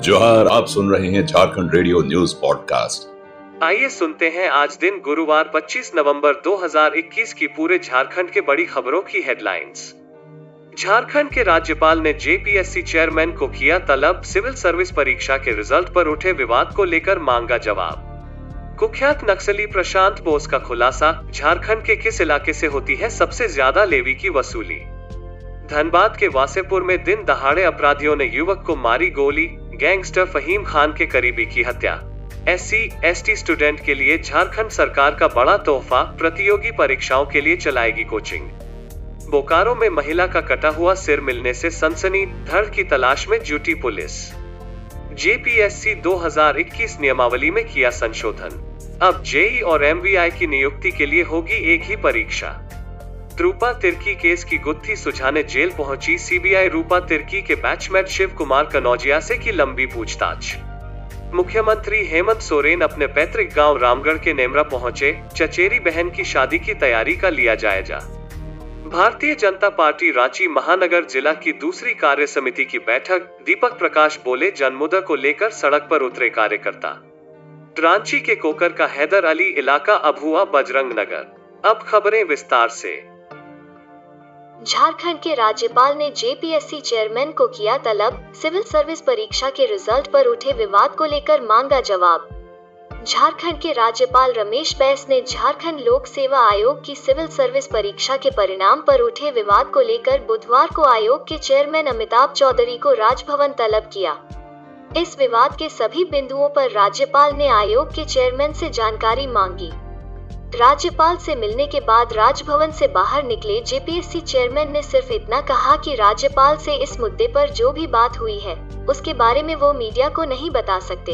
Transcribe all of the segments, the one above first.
जोहार, आप सुन रहे हैं झारखंड रेडियो न्यूज़ पॉडकास्ट। आइए सुनते हैं आज दिन गुरुवार 25 नवंबर 2021 की पूरे झारखंड के बड़ी खबरों की हेडलाइंस झारखंड के राज्यपाल ने जेपीएससी चेयरमैन को किया तलब सिविल सर्विस परीक्षा के रिज़ल्ट पर उठे विवाद को लेकर मांगा जवाब। कुख्यात नक्सली प्रशांत बोस का खुलासा, झारखंड के किस इलाके से होती है सबसे ज़्यादा लेवी की वसूली? धनबाद के वासेपुर में दिन दहाड़े अपराधियों ने युवक को मारी गोली गैंगस्टर फहीम खान के करीबी की हत्या। एस सी स्टूडेंट के लिए झारखंड सरकार का बड़ा तोहफा प्रतियोगी परीक्षाओं के लिए चलाएगी कोचिंग। बोकारो में महिला का कटा हुआ सिर मिलने से सनसनी धड़ की तलाश में जुटी पुलिस। जेपीएससी 2021 नियमावली में किया संशोधन। अब जेई और एमवीआई की नियुक्ति के लिए होगी एक ही परीक्षा। रूपा तिर्की केस की गुत्थी सुझाने जेल पहुँची सीबीआई रूपा तिर्की के बैचमेट शिव कुमार कनौजिया से की लंबी पूछताछ। मुख्यमंत्री हेमंत सोरेन अपने पैतृक गाँव रामगढ़ के नेमरा पहुँचे, चचेरी बहन की शादी की तैयारी का लिया जायजा। भारतीय जनता पार्टी रांची महानगर जिला की दूसरी कार्य समिति की बैठक, दीपक प्रकाश बोले, जनमुदा को लेकर सड़क पर उतरे कार्यकर्ता। रांची के कोकर का हैदर अली इलाका अब हुआ बजरंग नगर। अब खबरें विस्तार से। झारखंड के राज्यपाल ने जेपीएससी चेयरमैन को किया तलब, सिविल सर्विस परीक्षा के रिज़ल्ट पर उठे विवाद को लेकर मांगा जवाब। झारखंड के राज्यपाल रमेश बैस ने झारखंड लोक सेवा आयोग की सिविल सर्विस परीक्षा के परिणाम पर उठे विवाद को लेकर बुधवार को आयोग के चेयरमैन अमिताभ चौधरी को राजभवन तलब किया। इस विवाद के सभी बिंदुओं पर राज्यपाल ने आयोग के चेयरमैन से जानकारी मांगी। राज्यपाल से मिलने के बाद राजभवन से बाहर निकले जेपीएससी चेयरमैन ने सिर्फ़ इतना कहा कि राज्यपाल से इस मुद्दे पर जो भी बात हुई है उसके बारे में वो मीडिया को नहीं बता सकते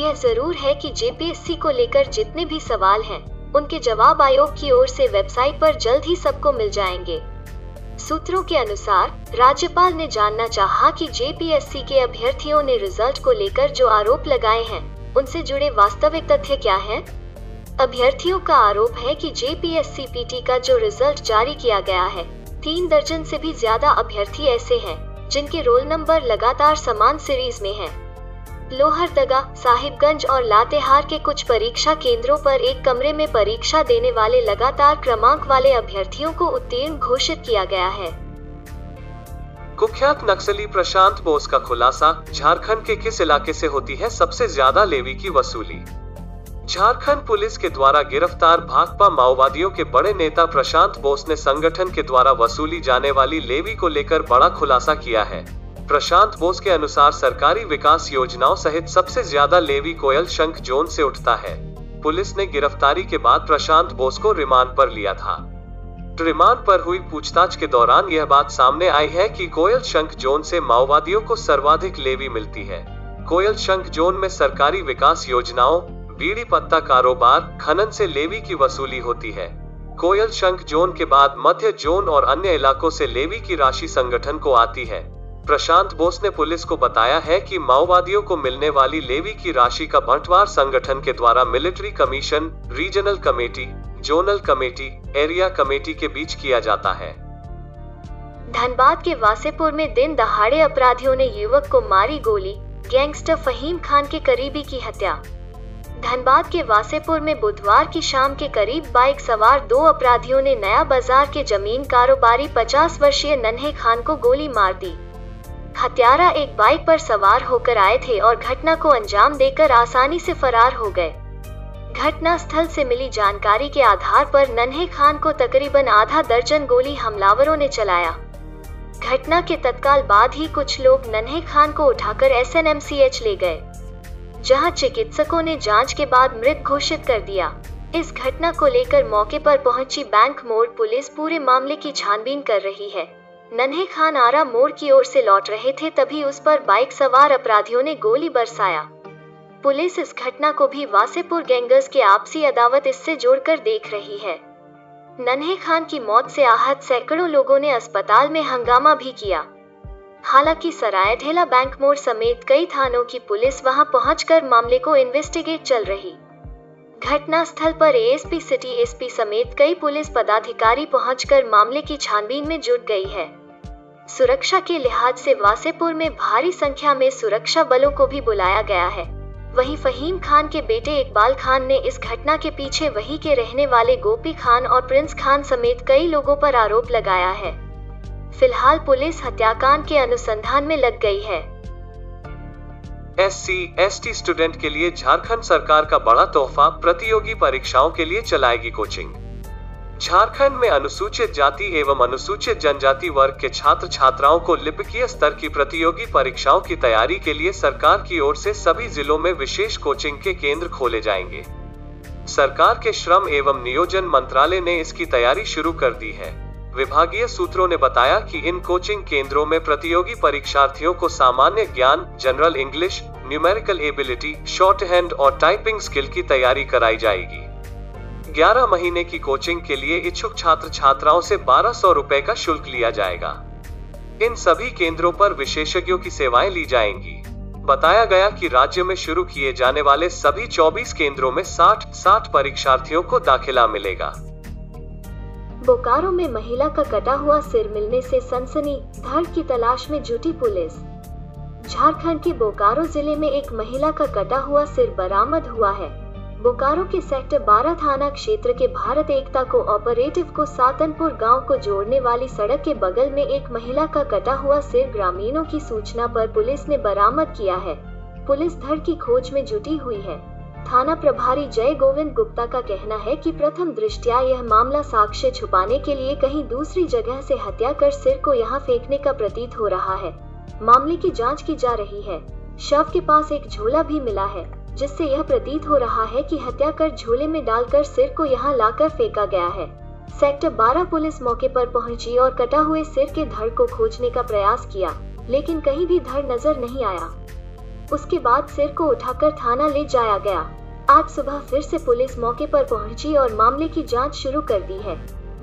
यह ज़रूर है कि जेपीएससी को लेकर जितने भी सवाल हैं, उनके जवाब आयोग की ओर से वेबसाइट पर जल्द ही सबको मिल जाएँगे सूत्रों के अनुसार राज्यपाल ने जानना चाहा कि जेपीएससी के अभ्यर्थियों ने रिज़ल्ट को लेकर जो आरोप लगाए हैं उनसे जुड़े वास्तविक तथ्य क्या हैं? अभ्यर्थियों का आरोप है कि जेपीएससीपीटी का जो रिज़ल्ट जारी किया गया है, तीन दर्जन से भी ज़्यादा अभ्यर्थी ऐसे हैं, जिनके रोल नंबर लगातार समान सीरीज़ में हैं। लोहरदगा, साहिबगंज और लातेहार के कुछ परीक्षा केंद्रों पर एक कमरे में परीक्षा देने वाले लगातार क्रमांक वाले अभ्यर्थियों को उत्तीर्ण घोषित किया गया है कुख्यात नक्सली प्रशांत बोस का खुलासा झारखंड के किस इलाके से होती है सबसे ज़्यादा लेवी की वसूली झारखंड पुलिस के द्वारा गिरफ़्तार भाकपा माओवादियों के बड़े नेता प्रशांत बोस ने संगठन के द्वारा वसूली जाने वाली लेवी को लेकर बड़ा खुलासा किया है। प्रशांत बोस के अनुसार सरकारी विकास योजनाओं सहित सबसे ज़्यादा लेवी कोयल शंख जोन से उठता है। पुलिस ने गिरफ्तारी के बाद प्रशांत बोस को रिमांड पर लिया था। रिमांड पर हुई पूछताछ के दौरान यह बात सामने आई है कि कोयल शंख जोन से माओवादियों को सर्वाधिक लेवी मिलती है। कोयल शंख जोन में सरकारी विकास योजनाओं बीड़ी पत्ता कारोबार खनन से लेवी की वसूली होती है। कोयल शंख जोन के बाद मध्य जोन और अन्य इलाकों से लेवी की राशि संगठन को आती है। प्रशांत बोस ने पुलिस को बताया है कि माओवादियों को मिलने वाली लेवी की राशि का बंटवार संगठन के द्वारा military commission, regional committee, zonal committee, area committee के बीच किया जाता है। धनबाद के वासेपुर में दिन दहाड़े अपराधियों ने युवक को मारी गोली। गैंगस्टर फहीम खान के करीबी की हत्या। धनबाद के वासेपुर में बुधवार की शाम के करीब बाइक सवार दो अपराधियों ने नया बाज़ार के ज़मीन कारोबारी 50 वर्षीय नन्हे खान को गोली मार दी। हत्यारा एक बाइक पर सवार होकर आए थे और घटना को अंजाम देकर आसानी से फरार हो गए। घटना स्थल से मिली जानकारी के आधार पर नन्हे खान को तकरीबन आधा दर्जन गोली हमलावरों ने चलाया। घटना के तत्काल बाद ही कुछ लोग नन्हे खान को उठाकर एसएनएमसीएच ले गए। जहाँ चिकित्सकों ने जाँच के बाद मृत घोषित कर दिया। इस घटना को लेकर मौके पर पहुँची बैंक मोड़ पुलिस पूरे मामले की छानबीन कर रही है। नन्हे खान आरा मोड़ की ओर से लौट रहे थे तभी उस पर बाइक सवार अपराधियों ने गोली बरसाया। पुलिस इस घटना को भी वासेपुर गैंगर्स के आपसी अदावत इससे जोड़कर देख रही है। नन्हे खान की मौत से आहत सैकड़ों लोगों ने अस्पताल में हंगामा भी किया। हालाँकि सराय ढेला बैंक मोड़ समेत कई थानों की पुलिस वहाँ पहुंचकर मामले को इन्वेस्टिगेट चल रही। घटना स्थल पर एएसपी सिटी एसपी समेत कई पुलिस पदाधिकारी पहुंचकर मामले की छानबीन में जुट गई है। सुरक्षा के लिहाज से वासेपुर में भारी संख्या में सुरक्षा बलों को भी बुलाया गया है। वहीं फहीम खान के बेटे इकबाल खान ने इस घटना के पीछे वही के रहने वाले गोपी खान और प्रिंस खान समेत कई लोगों पर आरोप लगाया है। फ़िलहाल पुलिस हत्याकांड के अनुसंधान में लग गई है। एस सी स्टूडेंट के लिए झारखंड सरकार का बड़ा तोहफा प्रतियोगी परीक्षाओं के लिए चलाएगी कोचिंग। झारखंड में अनुसूचित जाति एवं अनुसूचित जनजाति वर्ग के छात्र छात्राओं को लिपिकीय स्तर की प्रतियोगी परीक्षाओं की तैयारी के लिए सरकार की ओर से सभी जिलों में विशेष कोचिंग के केंद्र खोले जाएँगे। सरकार के श्रम एवं नियोजन मंत्रालय ने इसकी तैयारी शुरू कर दी है। विभागीय सूत्रों ने बताया कि इन कोचिंग केंद्रों में प्रतियोगी परीक्षार्थियों को सामान्य ज्ञान, general English numerical ability shorthand और टाइपिंग स्किल की तैयारी कराई जाएगी। 11 महीने की कोचिंग के लिए इच्छुक छात्र छात्राओं से बारह सौ रूपए का शुल्क लिया जाएगा। इन सभी केंद्रों पर विशेषज्ञों की सेवाएँ ली जाएँगी। बताया गया कि राज्य में शुरू किए जाने वाले सभी 24 केंद्रों में 60 60 परीक्षार्थियों को दाखिला मिलेगा। बोकारो में महिला का कटा हुआ सिर मिलने से सनसनी धड़ की तलाश में जुटी पुलिस। झारखंड के बोकारो ज़िले में एक महिला का कटा हुआ सिर बरामद हुआ है। बोकारो के सेक्टर 12 थाना क्षेत्र के भारत एकता को ऑपरेटिव को सातनपुर गाँव को जोड़ने वाली सड़क के बगल में एक महिला का कटा हुआ सिर ग्रामीणों की सूचना पर पुलिस ने बरामद किया है। पुलिस धड़ की खोज में जुटी हुई है। थाना प्रभारी जय गोविंद गुप्ता का कहना है कि प्रथम दृष्टया यह मामला साक्ष्य छुपाने के लिए कहीं दूसरी जगह से हत्या कर सिर को यहाँ फेंकने का प्रतीत हो रहा है। मामले की जाँच की जा रही है। शव के पास एक झोला भी मिला है, जिससे यह प्रतीत हो रहा है कि हत्या कर झोले में डालकर सिर को यहाँ लाकर फेंका गया है। सेक्टर 12 पुलिस मौके पर पहुँची और कटा हुए सिर के धड़ को खोजने का प्रयास किया, लेकिन कहीं भी धड़ नज़र नहीं आया। उसके बाद सिर को उठाकर थाना ले जाया गया। आज सुबह फिर से पुलिस मौके पर पहुँची और मामले की जाँच शुरू कर दी है।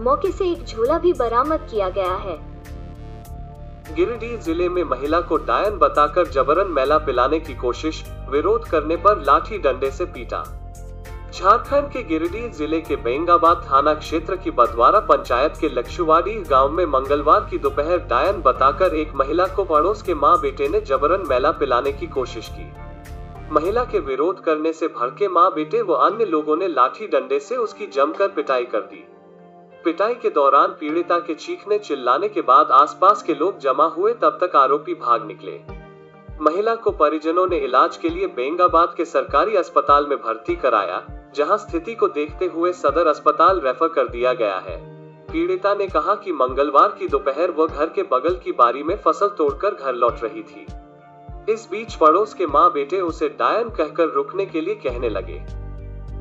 मौके से एक झोला भी बरामद किया गया है। गिरिडीह ज़िले में महिला को डायन बताकर जबरन मेला पिलाने की कोशिश विरोध करने पर लाठी डंडे से पीटा। झारखंड के गिरिडीह ज़िले के बेंगाबाद थाना क्षेत्र की बदवारा पंचायत के लक्षुवाड़ी गाँव में मंगलवार की दोपहर डायन बताकर एक महिला को पड़ोस के माँ बेटे ने जबरन मेला पिलाने की कोशिश की। महिला के विरोध करने से भड़के माँ बेटे व अन्य लोगों ने लाठी डंडे से उसकी जमकर पिटाई कर दी। पिटाई के दौरान पीड़िता के चीखने चिल्लाने के बाद आसपास के लोग जमा हुए तब तक आरोपी भाग निकले। महिला को परिजनों ने इलाज के लिए बेंगाबाद के सरकारी अस्पताल में भर्ती कराया। जहाँ स्थिति को देखते हुए सदर अस्पताल रेफर कर दिया गया है। पीड़िता ने कहा कि मंगलवार की दोपहर वो घर के बगल की बारी में फ़सल तोड़कर घर लौट रही थी। इस बीच पड़ोस के माँ बेटे उसे डायन कहकर रुकने के लिए कहने लगे।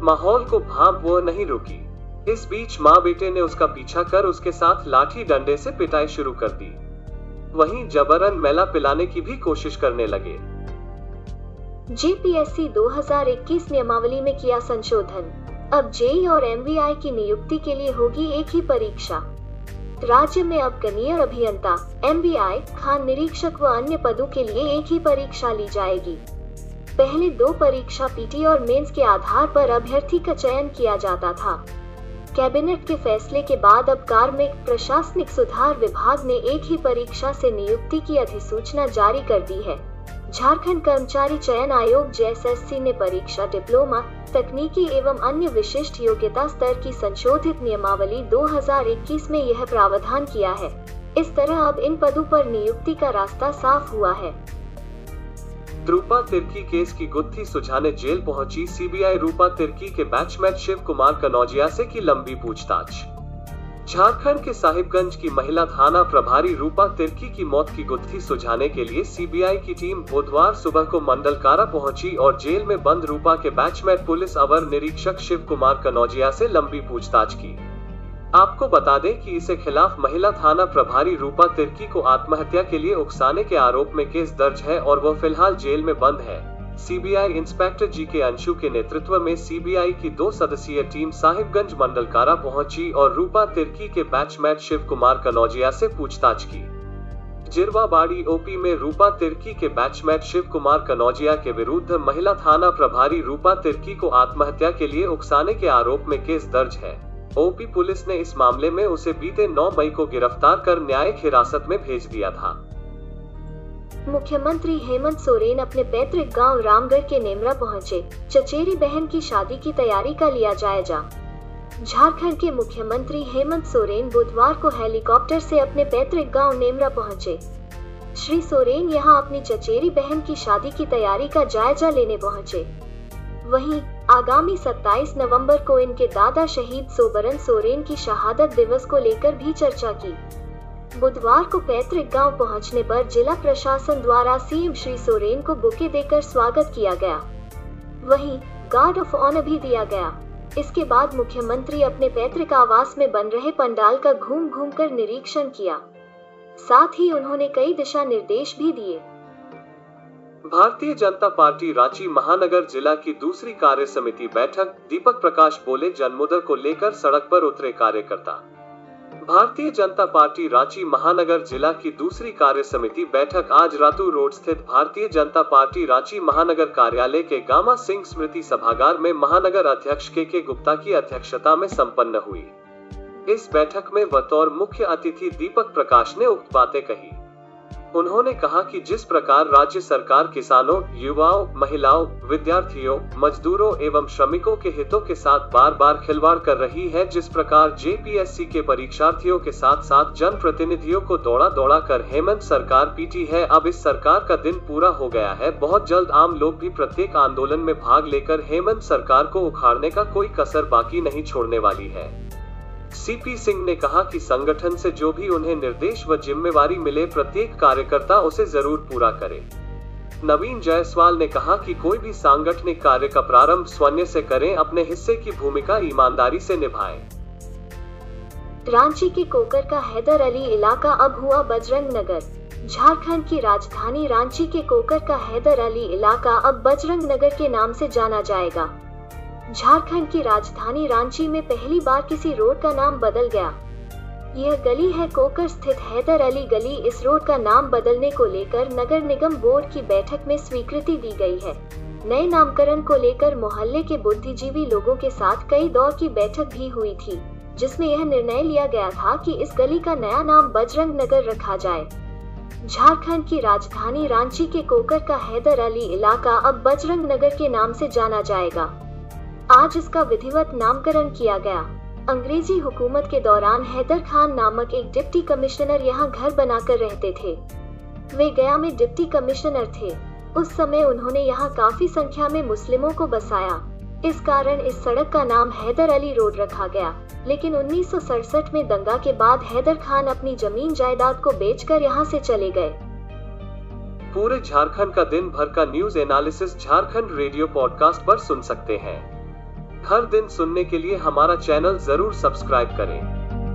माहौल को भाप वो नहीं रुकी। इस बीच माँ बेटे ने उसका पीछा कर उसके साथ लाठी डंडे से पिटाई शुरू कर दी। वहीं जबरन मेला पिलाने की भी कोशिश करने लगे। जीपीएससी 2021 नियमावली में किया संशोधन। अब जेई और एमवीआई की नियुक्ति के लिए होगी एक ही परीक्षा। राज्य में अब कनियर अभियंता एमवीआई खान निरीक्षक व अन्य पदों के लिए एक ही परीक्षा ली जाएगी। पहले दो परीक्षा पीटी और मेंस के आधार पर अभ्यर्थी का चयन किया जाता था। कैबिनेट के फैसले के बाद अब कार्मिक प्रशासनिक सुधार विभाग ने एक ही परीक्षा से नियुक्ति की अधिसूचना जारी कर दी है। झारखंड कर्मचारी चयन आयोग जेएसएससी ने परीक्षा डिप्लोमा, तकनीकी एवं अन्य विशिष्ट योग्यता स्तर की संशोधित नियमावली 2021 में यह प्रावधान किया है। इस तरह अब इन पदों पर नियुक्ति का रास्ता साफ़ हुआ है। रूपा तिर्की केस की गुत्थी सुझाने जेल पहुँची सीबीआई रूपा तिर्की के बैचमेट शिव कुमार कनौजिया से की लंबी पूछताछ। झारखंड के साहिबगंज की महिला थाना प्रभारी रूपा तिर्की की मौत की गुत्थी सुझाने के लिए सीबीआई की टीम बुधवार सुबह को मंडल कारा पहुँची और जेल में बंद रूपा के बैचमेट पुलिस अवर निरीक्षक शिव कुमार कनौजिया से लंबी पूछताछ की। आपको बता दें कि इसे खिलाफ महिला थाना प्रभारी रूपा तिर्की को आत्महत्या के लिए उकसाने के आरोप में केस दर्ज है और वह फ़िलहाल जेल में बंद है। सीबीआई इंस्पेक्टर जी के अंशु के नेतृत्व में सीबीआई की दो सदस्यीय टीम साहिबगंज मंडल कारा पहुँची और रूपा तिर्की के बैचमेट शिव कुमार कनौजिया से पूछताछ की। जिरवाबाड़ी ओपी में रूपा तिर्की के बैचमेट शिव कुमार कनौजिया के विरुद्ध महिला थाना प्रभारी रूपा तिर्की को आत्महत्या के लिए उकसाने के आरोप में केस दर्ज है। ओपी पुलिस ने इस मामले में उसे बीते 9 मई को गिरफ़्तार कर न्यायिक हिरासत में भेज दिया था। मुख्यमंत्री हेमंत सोरेन अपने पैतृक गाँव रामगढ़ के नेमरा पहुँचे। चचेरी बहन की शादी की तैयारी का लिया जायजा। झारखंड के मुख्यमंत्री हेमंत सोरेन बुधवार को हेलीकॉप्टर से अपने पैतृक गाँव नेमरा पहुँचे। श्री सोरेन यहाँ अपनी चचेरी बहन की शादी की तैयारी का जायजा लेने पहुँचे। वहीं आगामी 27 नवंबर को इनके दादा शहीद सोबरन सोरेन की शहादत दिवस को लेकर भी चर्चा की। बुधवार को पैतृक गाँव पहुँचने पर जिला प्रशासन द्वारा सीएम श्री सोरेन को बुके देकर स्वागत किया गया। वहीं गार्ड ऑफ़ ऑनर भी दिया गया। इसके बाद मुख्यमंत्री अपने पैतृक आवास में बन रहे पंडाल का घूम घूम कर निरीक्षण किया। साथ ही उन्होंने कई दिशा निर्देश भी दिए। भारतीय जनता पार्टी रांची महानगर जिला की दूसरी कार्य समिति बैठक, दीपक प्रकाश बोले जन्मोदर को लेकर सड़क पर उतरे कार्यकर्ता। भारतीय जनता पार्टी रांची महानगर जिला की दूसरी कार्य समिति बैठक आज रातू रोड स्थित भारतीय जनता पार्टी रांची महानगर कार्यालय के गामा सिंह स्मृति सभागार में महानगर अध्यक्ष के के गुप्ता की अध्यक्षता में संपन्न हुई। इस बैठक में बतौर मुख्य अतिथि दीपक प्रकाश ने उक्त बातें कही। उन्होंने कहा कि जिस प्रकार राज्य सरकार किसानों, युवाओं, महिलाओं, विद्यार्थियों, मजदूरों एवं श्रमिकों के हितों के साथ बार बार खिलवाड़ कर रही है, जिस प्रकार जेपीएससी के परीक्षार्थियों के साथ साथ जन प्रतिनिधियों को दौड़ा दौड़ा कर हेमंत सरकार पीटी है, अब इस सरकार का दिन पूरा हो गया है। बहुत जल्द आम लोग भी प्रत्येक आंदोलन में भाग लेकर हेमंत सरकार को उखाड़ने का कोई कसर बाकी नहीं छोड़ने वाली है। सीपी सिंह ने कहा कि संगठन से जो भी उन्हें निर्देश व जिम्मेवारी मिले, प्रत्येक कार्यकर्ता उसे ज़रूर पूरा करे। नवीन जायसवाल ने कहा कि कोई भी सांगठनिक कार्य का प्रारंभ स्वन्य से करें, अपने हिस्से की भूमिका ईमानदारी से निभाएँ। रांची के कोकर का हैदर अली इलाका अब हुआ बजरंग नगर झारखंड की राजधानी रांची के कोकर का हैदर अली इलाका अब बजरंग नगर के नाम से जाना जाएगा। झारखंड की राजधानी रांची में पहली बार किसी रोड का नाम बदल गया। यह गली है कोकर स्थित हैदर अली गली। इस रोड का नाम बदलने को लेकर नगर निगम बोर्ड की बैठक में स्वीकृति दी गई है। नए नामकरण को लेकर मोहल्ले के बुद्धिजीवी लोगों के साथ कई दौर की बैठक भी हुई थी, जिसमें यह निर्णय लिया गया था कि इस गली का नया नाम बजरंग नगर रखा जाए। झारखंड की राजधानी रांची के कोकर का हैदर अली इलाका अब बजरंग नगर के नाम से जाना जाएगा। आज इसका विधिवत नामकरण किया गया। अंग्रेज़ी हुकूमत के दौरान हैदर खान नामक एक डिप्टी कमिश्नर यहाँ घर बनाकर रहते थे। वे गया में डिप्टी कमिश्नर थे। उस समय उन्होंने यहाँ काफ़ी संख्या में मुस्लिमों को बसाया। इस कारण इस सड़क का नाम हैदर अली रोड रखा गया। लेकिन उन्नीस सौ सड़सठ में दंगा के बाद हैदर खान अपनी ज़मीन जायदाद को बेचकर यहाँ से चले गए। पूरे झारखंड का दिन भर का news analysis Jharkhand radio podcast पर सुन सकते हैं। हर दिन सुनने के लिए हमारा चैनल ज़रूर सब्सक्राइब करें।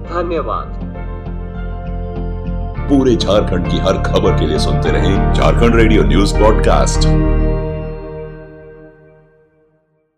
धन्यवाद। पूरे झारखंड की हर खबर के लिए सुनते रहें झारखंड रेडियो न्यूज़ पॉडकास्ट